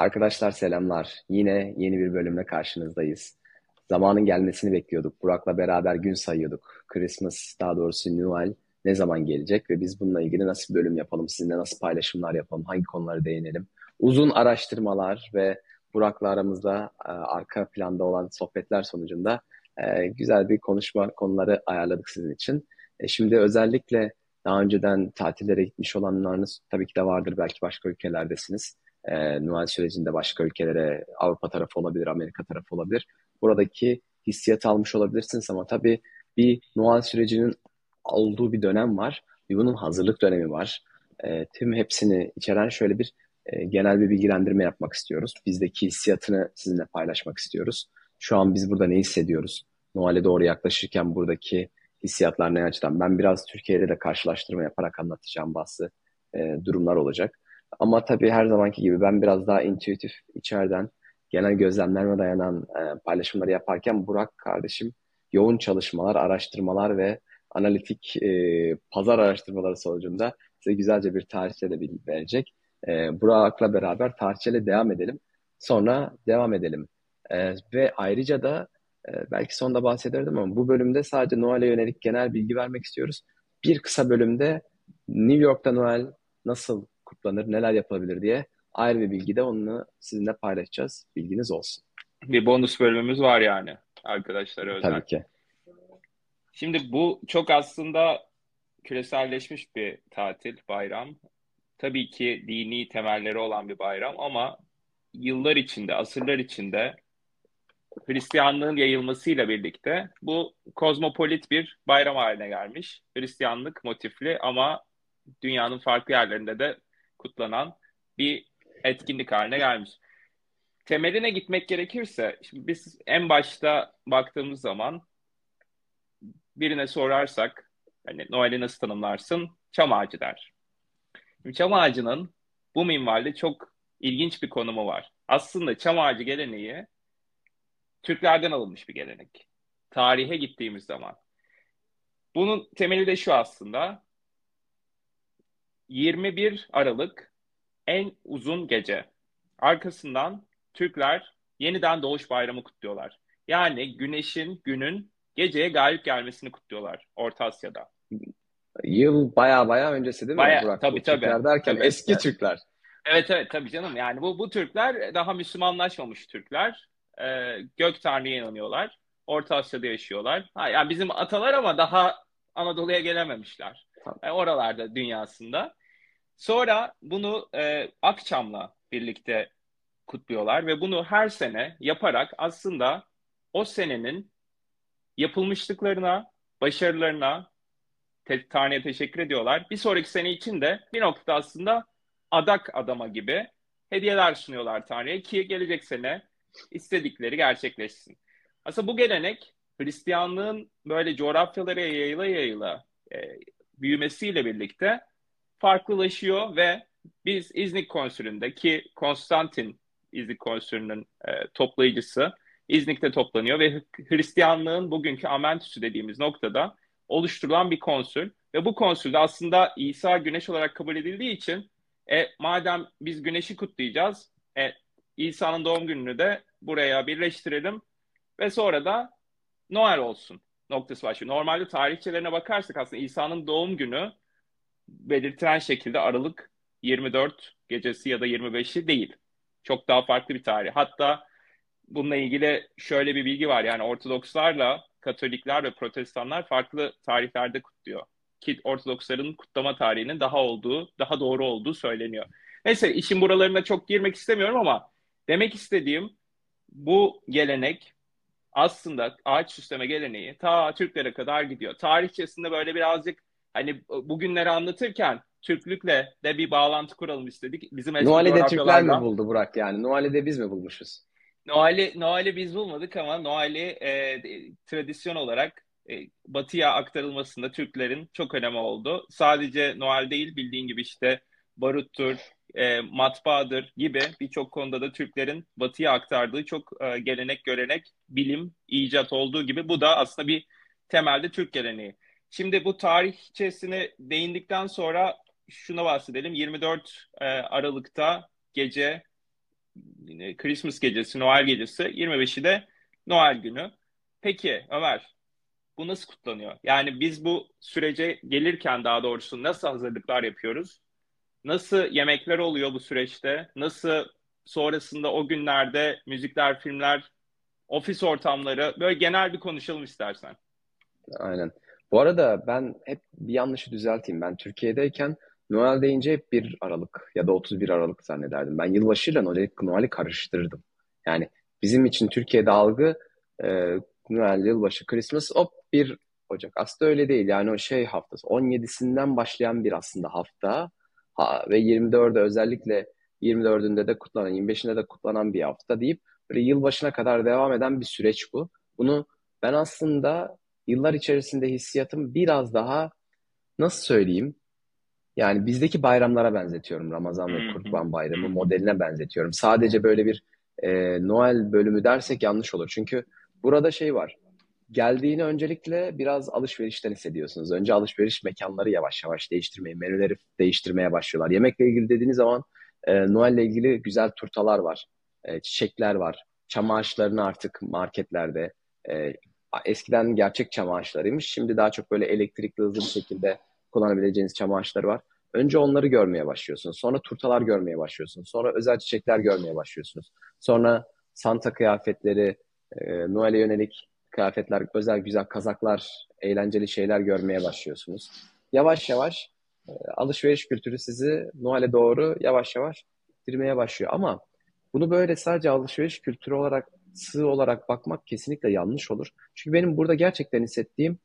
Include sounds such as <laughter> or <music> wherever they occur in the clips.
Arkadaşlar selamlar. Yine yeni bir bölümle karşınızdayız. Zamanın gelmesini bekliyorduk. Burak'la beraber gün sayıyorduk. Christmas, daha doğrusu Noel ne zaman gelecek ve biz bununla ilgili nasıl bir bölüm yapalım, sizinle nasıl paylaşımlar yapalım, hangi konuları değinelim. Uzun araştırmalar ve Burak'la aramızda e, arka planda olan sohbetler sonucunda e, güzel bir konuşma konuları ayarladık sizin için. E, şimdi özellikle daha önceden tatillere gitmiş olanlarınız tabii ki de vardır. Belki başka ülkelerdesiniz. E, Noel sürecinde başka ülkelere, Avrupa tarafı olabilir, Amerika tarafı olabilir. Buradaki hissiyat almış olabilirsiniz ama tabii bir Noel sürecinin olduğu bir dönem var. Bir bunun hazırlık dönemi var. E, tüm hepsini içeren şöyle bir e, genel bir bilgilendirme yapmak istiyoruz. Bizdeki hissiyatını sizinle paylaşmak istiyoruz. Şu an biz burada ne hissediyoruz? Noel'e doğru yaklaşırken buradaki hissiyatlar ne açıdan? Ben biraz Türkiye'de de karşılaştırma yaparak anlatacağım bazı e, durumlar olacak. Ama tabii her zamanki gibi ben biraz daha intuitif içeriden genel gözlemlerime dayanan e, paylaşımları yaparken Burak kardeşim yoğun çalışmalar, araştırmalar ve analitik e, pazar araştırmaları sonucunda size güzelce bir tarihçe de bilgi verecek. E, Burak'la beraber tarihçeyle devam edelim. Sonra devam edelim. E, ve ayrıca da e, belki sonda bahsederdim ama bu bölümde sadece Noel'e yönelik genel bilgi vermek istiyoruz. Bir kısa bölümde New York'ta Noel nasıl kutlanır, neler yapılabilir diye ayrı bir bilgi de onu sizinle paylaşacağız. Bilginiz olsun. Bir bonus bölümümüz var yani arkadaşlar özel. Tabii ki. Şimdi bu çok aslında küreselleşmiş bir tatil, bayram. Tabii ki dini temelleri olan bir bayram ama yıllar içinde, asırlar içinde Hristiyanlığın yayılmasıyla birlikte bu kozmopolit bir bayram haline gelmiş. Hristiyanlık motifli ama dünyanın farklı yerlerinde de kutlanan bir etkinlik haline gelmiş. Temeline gitmek gerekirse, şimdi biz en başta baktığımız zaman birine sorarsak, hani Noel'i nasıl tanımlarsın? Çam ağacı der. Şimdi çam ağacının bu minvalde çok ilginç bir konumu var. Aslında çam ağacı geleneği Türklerden alınmış bir gelenek. Tarihe gittiğimiz zaman. Bunun temeli de şu aslında. 21 Aralık en uzun gece. Arkasından Türkler yeniden Doğuş Bayramı kutluyorlar. Yani güneşin, günün geceye galip gelmesini kutluyorlar Orta Asya'da. Yıl baya baya öncesi değil mi baya, Burak? Tabii tabii. Türkler derken tabii. eski Türkler. Evet evet tabii canım. Yani bu, bu Türkler daha Müslümanlaşmamış Türkler. Ee, gök Tanrı'ya inanıyorlar. Orta Asya'da yaşıyorlar. Ha, yani bizim atalar ama daha Anadolu'ya gelememişler. Yani oralarda dünyasında. Sonra bunu e, Akçam'la birlikte kutluyorlar ve bunu her sene yaparak aslında o senenin yapılmışlıklarına, başarılarına te- Tanrı'ya teşekkür ediyorlar. Bir sonraki sene için de bir noktada aslında adak adama gibi hediyeler sunuyorlar Tanrı'ya ki gelecek sene istedikleri gerçekleşsin. Aslında bu gelenek Hristiyanlığın böyle coğrafyalara yayıla yayıla e, büyümesiyle birlikte farklılaşıyor ve biz İznik Konsülü'nde ki Konstantin İznik Konsülü'nün e, toplayıcısı İznik'te toplanıyor ve Hristiyanlığın bugünkü Amentüsü dediğimiz noktada oluşturulan bir konsül ve bu konsülde aslında İsa güneş olarak kabul edildiği için e, madem biz güneşi kutlayacağız e, İsa'nın doğum gününü de buraya birleştirelim ve sonra da Noel olsun noktası başlıyor. Normalde tarihçelerine bakarsak aslında İsa'nın doğum günü belirtilen şekilde Aralık 24 gecesi ya da 25'i değil. Çok daha farklı bir tarih. Hatta bununla ilgili şöyle bir bilgi var. Yani Ortodokslarla Katolikler ve Protestanlar farklı tarihlerde kutluyor. Ki Ortodoksların kutlama tarihinin daha olduğu, daha doğru olduğu söyleniyor. Neyse işin buralarına çok girmek istemiyorum ama demek istediğim bu gelenek aslında ağaç süsleme geleneği ta Türklere kadar gidiyor. Tarihçesinde böyle birazcık hani bugünleri anlatırken Türklükle de bir bağlantı kuralım istedik. Bizim Noel'i Türkler mi buldu Burak yani? Noel'i de biz mi bulmuşuz? Noel'i Noel'i biz bulmadık ama Noel'i e, tradisyon olarak e, batıya aktarılmasında Türklerin çok önemi oldu. Sadece Noel değil bildiğin gibi işte baruttur, e, matbaadır gibi birçok konuda da Türklerin batıya aktardığı çok e, gelenek, görenek, bilim, icat olduğu gibi bu da aslında bir temelde Türk geleneği. Şimdi bu tarihçesine değindikten sonra şuna bahsedelim. 24 e, Aralık'ta gece Christmas gecesi, Noel gecesi, 25'i de Noel günü. Peki Ömer, bu nasıl kutlanıyor? Yani biz bu sürece gelirken daha doğrusu nasıl hazırlıklar yapıyoruz? Nasıl yemekler oluyor bu süreçte? Nasıl sonrasında o günlerde müzikler, filmler, ofis ortamları böyle genel bir konuşalım istersen. Aynen. Bu arada ben hep bir yanlışı düzelteyim. Ben Türkiye'deyken Noel deyince hep 1 Aralık ya da 31 Aralık zannederdim. Ben yılbaşıyla Noel'i karıştırdım. Yani bizim için Türkiye'de algı e, Noel, yılbaşı, Christmas hop 1 Ocak. Aslında öyle değil. Yani o şey haftası 17'sinden başlayan bir aslında hafta ha, ve 24'e özellikle 24'ünde de kutlanan, 25'inde de kutlanan bir hafta deyip böyle yılbaşına kadar devam eden bir süreç bu. Bunu ben aslında yıllar içerisinde hissiyatım biraz daha nasıl söyleyeyim? Yani bizdeki bayramlara benzetiyorum. Ramazan ve Kurban Bayramı modeline benzetiyorum. Sadece böyle bir e, Noel bölümü dersek yanlış olur. Çünkü burada şey var. Geldiğini öncelikle biraz alışverişten hissediyorsunuz. Önce alışveriş mekanları yavaş yavaş değiştirmeye, menüleri değiştirmeye başlıyorlar. Yemekle ilgili dediğiniz zaman e, Noel'le ilgili güzel turtalar var, e, çiçekler var. Çam ağaçlarını artık marketlerde e, eskiden gerçek çam ağaçlarıymış. Şimdi daha çok böyle elektrikli hızlı bir şekilde kullanabileceğiniz çam ağaçları var. Önce onları görmeye başlıyorsunuz. Sonra turtalar görmeye başlıyorsunuz. Sonra özel çiçekler görmeye başlıyorsunuz. Sonra Santa kıyafetleri, e, Noel'e yönelik kıyafetler, özel güzel kazaklar, eğlenceli şeyler görmeye başlıyorsunuz. Yavaş yavaş e, alışveriş kültürü sizi Noel'e doğru yavaş yavaş girmeye başlıyor. Ama bunu böyle sadece alışveriş kültürü olarak, sığ olarak bakmak kesinlikle yanlış olur. Çünkü benim burada gerçekten hissettiğim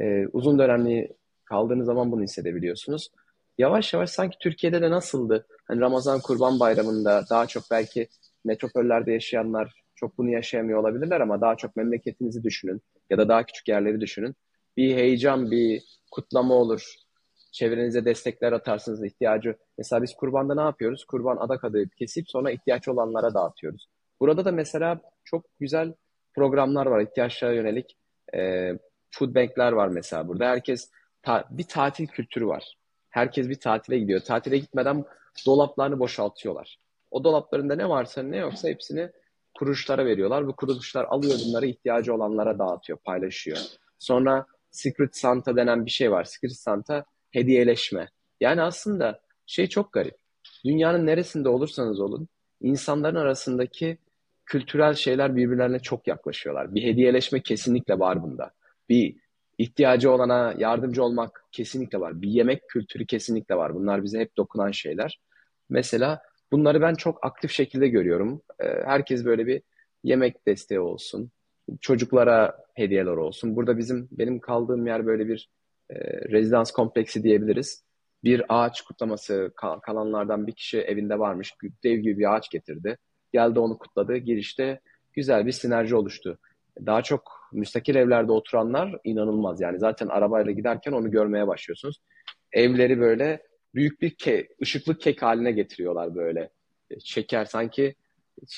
e, uzun dönemli kaldığınız zaman bunu hissedebiliyorsunuz. Yavaş yavaş sanki Türkiye'de de nasıldı? Hani Ramazan Kurban Bayramı'nda daha çok belki metropollerde yaşayanlar çok bunu yaşayamıyor olabilirler ama daha çok memleketinizi düşünün ya da daha küçük yerleri düşünün. Bir heyecan, bir kutlama olur. Çevrenize destekler atarsınız ihtiyacı. Mesela biz kurbanda ne yapıyoruz? Kurban adak adayıp kesip sonra ihtiyaç olanlara dağıtıyoruz. Burada da mesela çok güzel programlar var ihtiyaçlara yönelik. E, food bankler var mesela burada. Herkes ta, bir tatil kültürü var. Herkes bir tatile gidiyor. Tatile gitmeden dolaplarını boşaltıyorlar. O dolaplarında ne varsa ne yoksa hepsini kuruluşlara veriyorlar. Bu kuruluşlar alıyor bunları ihtiyacı olanlara dağıtıyor, paylaşıyor. Sonra Secret Santa denen bir şey var. Secret Santa hediyeleşme. Yani aslında şey çok garip. Dünyanın neresinde olursanız olun insanların arasındaki kültürel şeyler birbirlerine çok yaklaşıyorlar. Bir hediyeleşme kesinlikle var bunda. Bir ihtiyacı olana yardımcı olmak kesinlikle var. Bir yemek kültürü kesinlikle var. Bunlar bize hep dokunan şeyler. Mesela bunları ben çok aktif şekilde görüyorum. Ee, herkes böyle bir yemek desteği olsun. Çocuklara hediyeler olsun. Burada bizim benim kaldığım yer böyle bir e, rezidans kompleksi diyebiliriz. Bir ağaç kutlaması kalanlardan bir kişi evinde varmış. Dev gibi bir ağaç getirdi. Geldi onu kutladı. Girişte güzel bir sinerji oluştu. Daha çok müstakil evlerde oturanlar inanılmaz. Yani zaten arabayla giderken onu görmeye başlıyorsunuz. Evleri böyle büyük bir ke ışıklı kek haline getiriyorlar böyle. Şeker sanki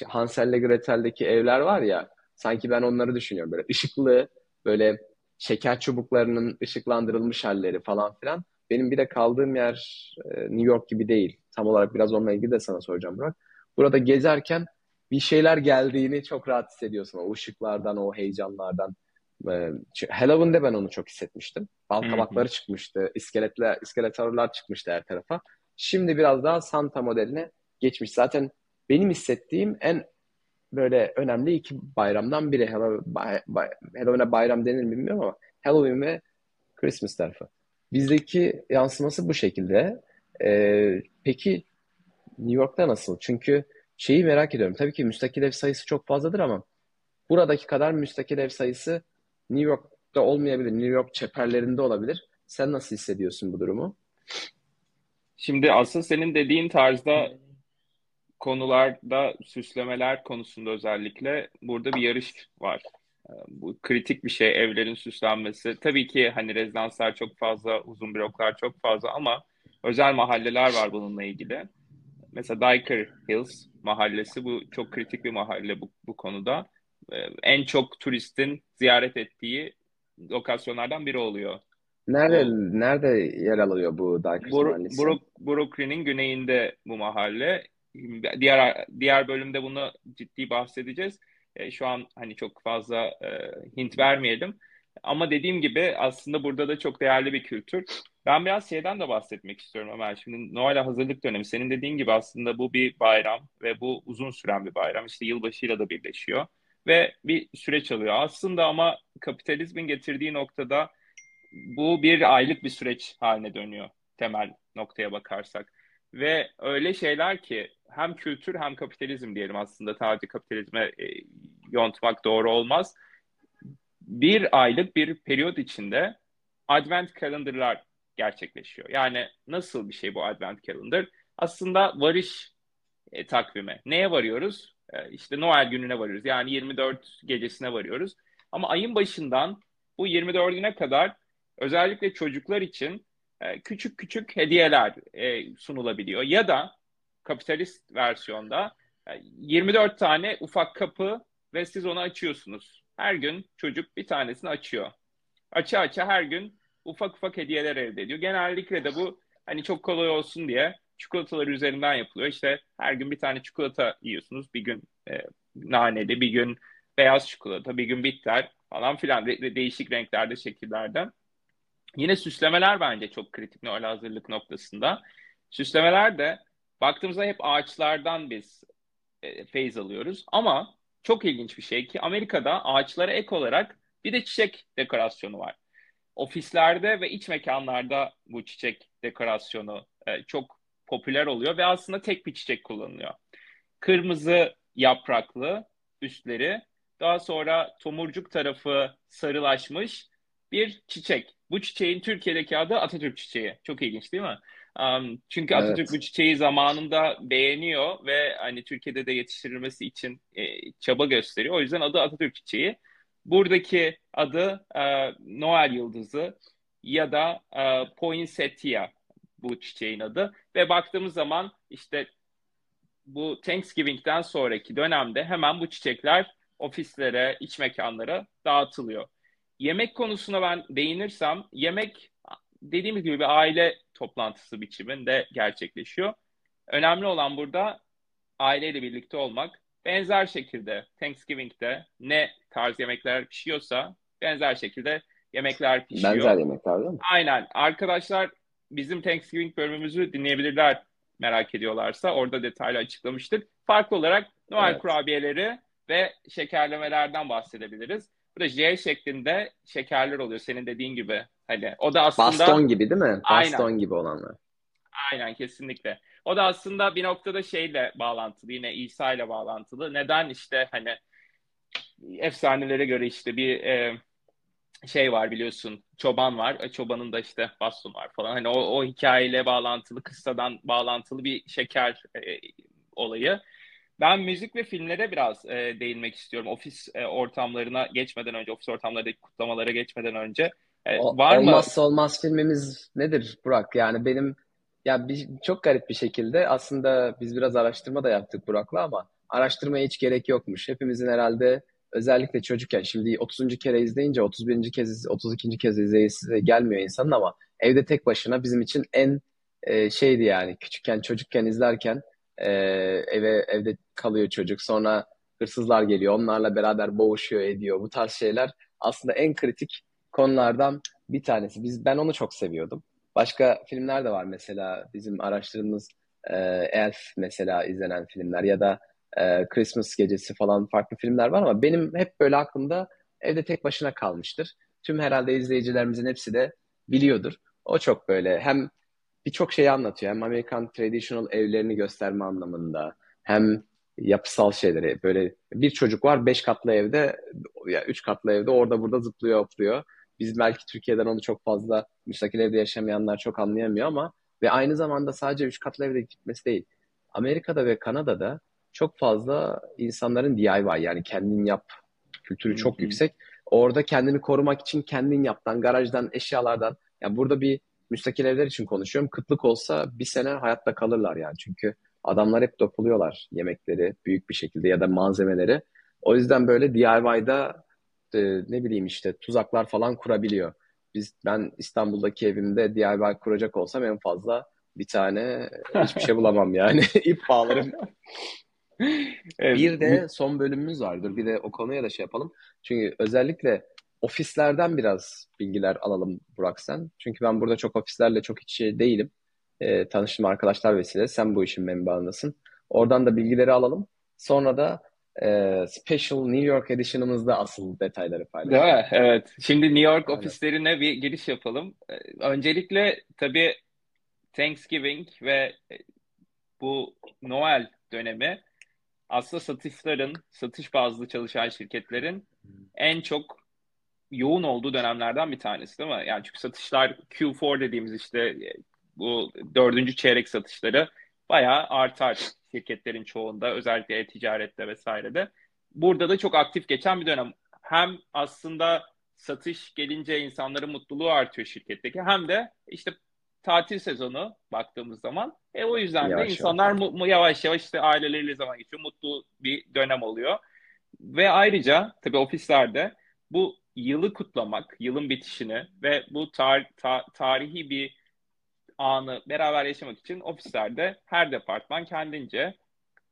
Hansel'le Gretel'deki evler var ya sanki ben onları düşünüyorum böyle ışıklı böyle şeker çubuklarının ışıklandırılmış halleri falan filan. Benim bir de kaldığım yer e, New York gibi değil. Tam olarak biraz onunla ilgili de sana soracağım Burak. Burada gezerken bir şeyler geldiğini çok rahat hissediyorsun. O ışıklardan, o heyecanlardan. E, Halloween'de ben onu çok hissetmiştim. Bal kabakları çıkmıştı. iskeletler, iskeletörler çıkmıştı her tarafa. Şimdi biraz daha Santa modeline geçmiş. Zaten benim hissettiğim en böyle önemli iki bayramdan biri. Halloween'e bayram denir mi bilmiyorum ama Halloween ve Christmas tarafı. Bizdeki yansıması bu şekilde. Ee, peki New York'ta nasıl? Çünkü şeyi merak ediyorum. Tabii ki müstakil ev sayısı çok fazladır ama buradaki kadar müstakil ev sayısı New York'ta olmayabilir. New York çeperlerinde olabilir. Sen nasıl hissediyorsun bu durumu? Şimdi asıl senin dediğin tarzda konularda süslemeler konusunda özellikle burada bir yarış var. Bu kritik bir şey evlerin süslenmesi. Tabii ki hani rezidanslar çok fazla, uzun bloklar çok fazla ama özel mahalleler var bununla ilgili. Mesela Diker Hills mahallesi bu çok kritik bir mahalle bu, bu konuda. Ee, en çok turistin ziyaret ettiği lokasyonlardan biri oluyor. Nerede o, nerede yer alıyor bu Diker Bur- mahallesi? Brook, Brooklyn'in güneyinde bu mahalle diğer diğer bölümde bunu ciddi bahsedeceğiz. E, şu an hani çok fazla e, hint vermeyelim. Ama dediğim gibi aslında burada da çok değerli bir kültür. Ben biraz şeyden de bahsetmek istiyorum Ömer. Şimdi Noel'e hazırlık dönemi. Senin dediğin gibi aslında bu bir bayram ve bu uzun süren bir bayram. İşte yılbaşıyla da birleşiyor ve bir süreç alıyor. Aslında ama kapitalizmin getirdiği noktada bu bir aylık bir süreç haline dönüyor temel noktaya bakarsak. Ve öyle şeyler ki hem kültür hem kapitalizm diyelim aslında sadece kapitalizme e, yontmak doğru olmaz. Bir aylık bir periyot içinde advent kalendarlar gerçekleşiyor. Yani nasıl bir şey bu advent calendar? Aslında varış e, takvimi. Neye varıyoruz? E, işte Noel gününe varıyoruz. Yani 24 gecesine varıyoruz. Ama ayın başından bu 24'üne kadar özellikle çocuklar için e, küçük küçük hediyeler e, sunulabiliyor. Ya da kapitalist versiyonda e, 24 tane ufak kapı ve siz onu açıyorsunuz. Her gün çocuk bir tanesini açıyor. Aça aça her gün ufak ufak hediyeler elde ediyor. Genellikle de bu hani çok kolay olsun diye çikolatalar üzerinden yapılıyor. İşte her gün bir tane çikolata yiyorsunuz. Bir gün e, naneli, bir gün beyaz çikolata, bir gün bitter falan filan. De- değişik renklerde, şekillerde. Yine süslemeler bence çok kritik Noel hazırlık noktasında. Süslemeler de baktığımızda hep ağaçlardan biz e, feyz alıyoruz. Ama çok ilginç bir şey ki Amerika'da ağaçlara ek olarak bir de çiçek dekorasyonu var. Ofislerde ve iç mekanlarda bu çiçek dekorasyonu e, çok popüler oluyor ve aslında tek bir çiçek kullanılıyor. Kırmızı yapraklı üstleri, daha sonra tomurcuk tarafı sarılaşmış bir çiçek. Bu çiçeğin Türkiye'deki adı Atatürk çiçeği. Çok ilginç değil mi? Um, çünkü Atatürk evet. bu çiçeği zamanında beğeniyor ve hani Türkiye'de de yetiştirilmesi için e, çaba gösteriyor. O yüzden adı Atatürk çiçeği. Buradaki adı e, Noel yıldızı ya da e, poinsettia bu çiçeğin adı. Ve baktığımız zaman işte bu Thanksgiving'den sonraki dönemde hemen bu çiçekler ofislere, iç mekanlara dağıtılıyor. Yemek konusuna ben değinirsem, yemek dediğimiz gibi bir aile toplantısı biçiminde gerçekleşiyor. Önemli olan burada aileyle birlikte olmak. Benzer şekilde Thanksgiving'de ne tarz yemekler pişiyorsa benzer şekilde yemekler pişiyor. Benzer yemekler değil mi? Aynen. Arkadaşlar bizim Thanksgiving bölümümüzü dinleyebilirler merak ediyorlarsa. Orada detaylı açıklamıştık. Farklı olarak Noel evet. kurabiyeleri ve şekerlemelerden bahsedebiliriz. Burada J şeklinde şekerler oluyor senin dediğin gibi. Hani o da aslında baston gibi değil mi? Baston aynen. gibi olanlar. Aynen kesinlikle. O da aslında bir noktada şeyle bağlantılı yine İsa ile bağlantılı. Neden işte hani efsanelere göre işte bir e, şey var biliyorsun çoban var. E, çobanın da işte baston var falan. Hani o, o hikayeyle bağlantılı, kıssadan bağlantılı bir şeker e, olayı. Ben müzik ve filmlere biraz e, değinmek istiyorum. Ofis e, ortamlarına geçmeden önce, ofis ortamlarındaki kutlamalara geçmeden önce. E, var Olmazsa mı? olmaz filmimiz nedir Burak? Yani benim ya bir, çok garip bir şekilde aslında biz biraz araştırma da yaptık Burak'la ama araştırmaya hiç gerek yokmuş. Hepimizin herhalde özellikle çocukken şimdi 30. kere izleyince 31. kez 32. kez izleyisi gelmiyor insanın ama evde tek başına bizim için en e, şeydi yani küçükken çocukken izlerken e, eve evde kalıyor çocuk sonra hırsızlar geliyor onlarla beraber boğuşuyor ediyor bu tarz şeyler aslında en kritik konulardan bir tanesi. Biz ben onu çok seviyordum. Başka filmler de var mesela bizim araştırdığımız e, Elf mesela izlenen filmler ya da e, Christmas gecesi falan farklı filmler var ama benim hep böyle aklımda evde tek başına kalmıştır. Tüm herhalde izleyicilerimizin hepsi de biliyordur. O çok böyle hem birçok şeyi anlatıyor. Hem Amerikan traditional evlerini gösterme anlamında hem yapısal şeyleri. Böyle bir çocuk var beş katlı evde ya üç katlı evde orada burada zıplıyor hopluyor. Biz belki Türkiye'den onu çok fazla müstakil evde yaşamayanlar çok anlayamıyor ama ve aynı zamanda sadece üç katlı evde gitmesi değil. Amerika'da ve Kanada'da çok fazla insanların DIY yani kendin yap kültürü çok yüksek. Orada kendini korumak için kendin yaptan, garajdan, eşyalardan. Yani burada bir müstakil evler için konuşuyorum. Kıtlık olsa bir sene hayatta kalırlar yani. Çünkü adamlar hep dopuluyorlar yemekleri büyük bir şekilde ya da malzemeleri. O yüzden böyle DIY'da e, ne bileyim işte tuzaklar falan kurabiliyor. Biz ben İstanbul'daki evimde DIY kuracak olsam en fazla bir tane hiçbir şey bulamam yani. <laughs> İp bağlarım. <laughs> Evet. Bir de son bölümümüz vardır. Bir de o konuya da şey yapalım. Çünkü özellikle ofislerden biraz bilgiler alalım Burak sen. Çünkü ben burada çok ofislerle çok iç değilim. E, tanıştığım arkadaşlar vesile. Sen bu işin menbaındasın. Oradan da bilgileri alalım. Sonra da e, Special New York Edition'ımızda asıl detayları paylaşalım. Değil mi? Evet. Şimdi New York Aynen. ofislerine bir giriş yapalım. E, öncelikle tabii Thanksgiving ve e, bu Noel dönemi aslında satışların, satış bazlı çalışan şirketlerin en çok yoğun olduğu dönemlerden bir tanesi değil mi? Yani çünkü satışlar Q4 dediğimiz işte e, bu dördüncü çeyrek satışları bayağı artar şirketlerin çoğunda özellikle e-ticarette vesairede. Burada da çok aktif geçen bir dönem. Hem aslında satış gelince insanların mutluluğu artıyor şirketteki hem de işte tatil sezonu baktığımız zaman e o yüzden yavaş de insanlar yavaş. Mu, mu, yavaş yavaş işte aileleriyle zaman geçiyor. Mutlu bir dönem oluyor. Ve ayrıca tabii ofislerde bu yılı kutlamak, yılın bitişini ve bu tar ta tarihi bir anı beraber yaşamak için ofislerde her departman kendince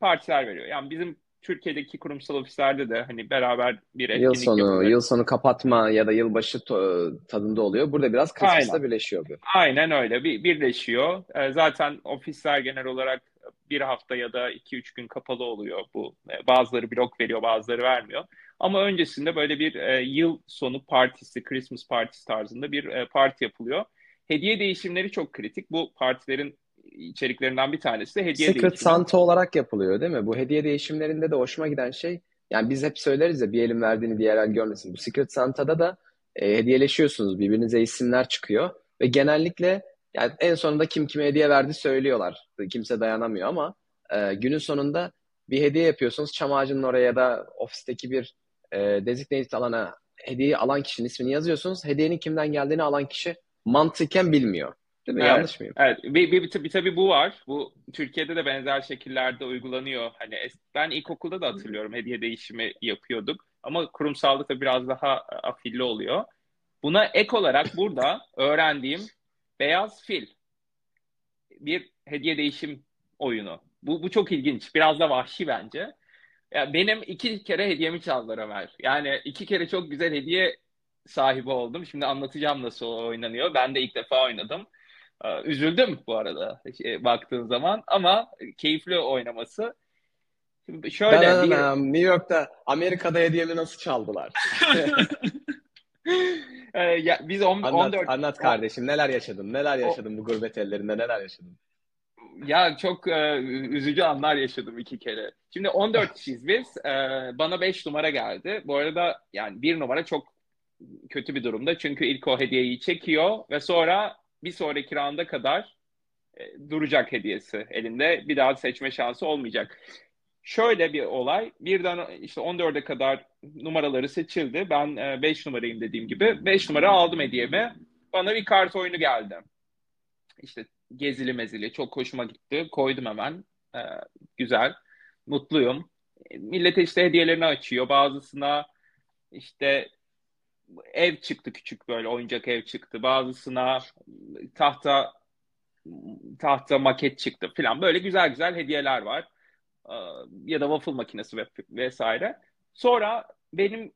partiler veriyor. Yani bizim Türkiye'deki kurumsal ofislerde de hani beraber bir etkinlik Yıl sonu, yapılıyor. yıl sonu kapatma ya da yılbaşı tadında oluyor. Burada biraz Christmas'ta birleşiyor bu. Aynen öyle. Bir, birleşiyor. Ee, zaten ofisler genel olarak bir hafta ya da iki üç gün kapalı oluyor bu. Ee, bazıları blok veriyor, bazıları vermiyor. Ama öncesinde böyle bir e, yıl sonu partisi, Christmas partisi tarzında bir e, parti yapılıyor. Hediye değişimleri çok kritik. Bu partilerin içeriklerinden bir tanesi de hediye Secret değişimi. Santa olarak yapılıyor değil mi? Bu hediye değişimlerinde de hoşuma giden şey yani biz hep söyleriz ya bir elin verdiğini diğer el görmesin. Bu Secret Santa'da da e, hediyeleşiyorsunuz. Birbirinize isimler çıkıyor ve genellikle yani en sonunda kim kime hediye verdi söylüyorlar. Kimse dayanamıyor ama e, günün sonunda bir hediye yapıyorsunuz. Çam ağacının oraya ya da ofisteki bir e, designated alana hediyeyi alan kişinin ismini yazıyorsunuz. Hediyenin kimden geldiğini alan kişi mantıken bilmiyor. Değil mi? Evet, Yanlış mıyım? Evet. Bir, bir, bir, bir, tabii bu var. Bu Türkiye'de de benzer şekillerde uygulanıyor. Hani ben ilkokulda da hatırlıyorum hediye değişimi yapıyorduk. Ama kurumsalda da biraz daha afilli oluyor. Buna ek olarak burada <laughs> öğrendiğim beyaz fil bir hediye değişim oyunu. Bu, bu çok ilginç. Biraz da vahşi bence. Ya benim iki kere hediyemi çaldılar Ömer. Yani iki kere çok güzel hediye sahibi oldum. Şimdi anlatacağım nasıl oynanıyor. Ben de ilk defa oynadım. Ee, üzüldüm bu arada şey, baktığın zaman ama keyifli oynaması. Şimdi şöyle da, bir... New York'ta Amerika'da hediyemi nasıl çaldılar? <laughs> ee, ya, biz on, anlat, 14 anlat kardeşim neler yaşadın? Neler yaşadın o... bu gurbet ellerinde neler yaşadın? Ya çok e, üzücü anlar yaşadım iki kere. Şimdi 14 kişiyiz biz. E, bana 5 numara geldi. Bu arada yani bir numara çok kötü bir durumda. Çünkü ilk o hediyeyi çekiyor ve sonra bir sonraki rounda kadar e, duracak hediyesi elinde. Bir daha seçme şansı olmayacak. Şöyle bir olay. Birden işte 14'e kadar numaraları seçildi. Ben 5 e, numarayım dediğim gibi. 5 numara aldım hediyemi. Bana bir kart oyunu geldi. İşte gezili mezili. Çok hoşuma gitti. Koydum hemen. E, güzel. Mutluyum. Millet işte hediyelerini açıyor. Bazısına işte ev çıktı küçük böyle oyuncak ev çıktı. Bazısına tahta tahta maket çıktı falan. Böyle güzel güzel hediyeler var. Ee, ya da waffle makinesi ve vesaire. Sonra benim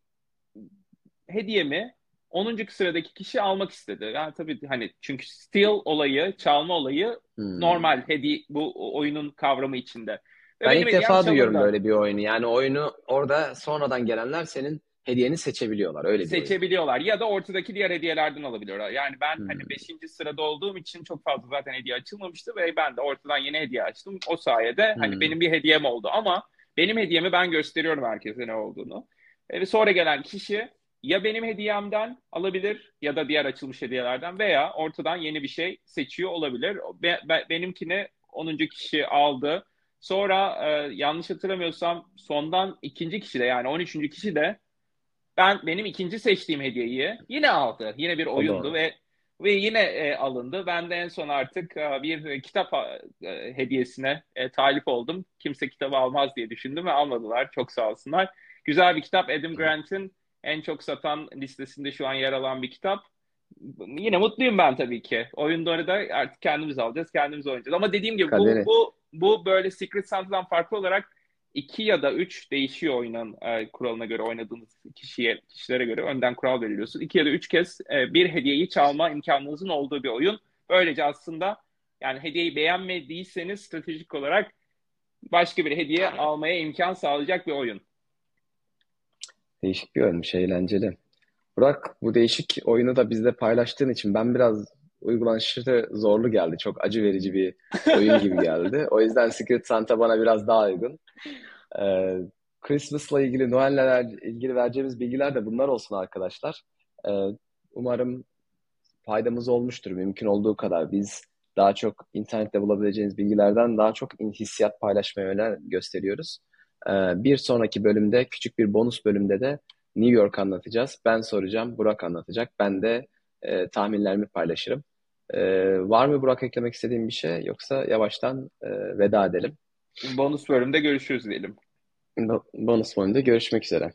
hediyemi 10. sıradaki kişi almak istedi. Yani tabii hani çünkü steal olayı, çalma olayı hmm. normal hediye bu oyunun kavramı içinde. Ve ben ilk defa duyuyorum böyle bir oyunu. Yani oyunu orada sonradan gelenler senin hediyeni seçebiliyorlar. Öyle Seçebiliyorlar ya da ortadaki diğer hediyelerden alabiliyorlar. Yani ben hmm. hani 5. sırada olduğum için çok fazla zaten hediye açılmamıştı ve ben de ortadan yeni hediye açtım. O sayede hani hmm. hani benim bir hediyem oldu ama benim hediyemi ben gösteriyorum herkese ne olduğunu. Ve sonra gelen kişi ya benim hediyemden alabilir ya da diğer açılmış hediyelerden veya ortadan yeni bir şey seçiyor olabilir. Be, be, benimkini 10. kişi aldı. Sonra e, yanlış hatırlamıyorsam sondan ikinci kişi de yani 13. kişi de ben benim ikinci seçtiğim hediyeyi yine aldı. Yine bir oyundu ve ve yine e, alındı. Ben de en son artık e, bir kitap e, hediyesine e, talip oldum. Kimse kitabı almaz diye düşündüm ve almadılar. Çok sağ olsunlar. Güzel bir kitap. Adam Grant'in en çok satan listesinde şu an yer alan bir kitap. yine mutluyum ben tabii ki. Oyunda orada artık kendimiz alacağız, kendimiz oynayacağız. Ama dediğim gibi bu, bu, bu böyle Secret Santa'dan farklı olarak iki ya da üç değişiyor oyunun e, kuralına göre oynadığınız kişiye kişilere göre önden kural veriliyorsun. İki ya da üç kez e, bir hediyeyi çalma imkanınızın olduğu bir oyun. Böylece aslında yani hediyeyi beğenmediyseniz stratejik olarak başka bir hediye almaya imkan sağlayacak bir oyun. Değişik bir oyunmuş, eğlenceli. Burak, bu değişik oyunu da bizle paylaştığın için ben biraz uygulanışı zorlu geldi. Çok acı verici bir oyun gibi geldi. O yüzden Secret Santa bana biraz daha uygun. Ee, Christmas'la ilgili, Noel'le ilgili vereceğimiz bilgiler de bunlar olsun arkadaşlar. Ee, umarım faydamız olmuştur mümkün olduğu kadar. Biz daha çok internette bulabileceğiniz bilgilerden daha çok hissiyat paylaşmaya önem gösteriyoruz. Ee, bir sonraki bölümde, küçük bir bonus bölümde de New York anlatacağız. Ben soracağım, Burak anlatacak. Ben de e, tahminlerimi paylaşırım. E, var mı Burak eklemek istediğin bir şey yoksa yavaştan e, veda edelim. Bonus bölümde görüşürüz diyelim. Bonus bölümde görüşmek üzere.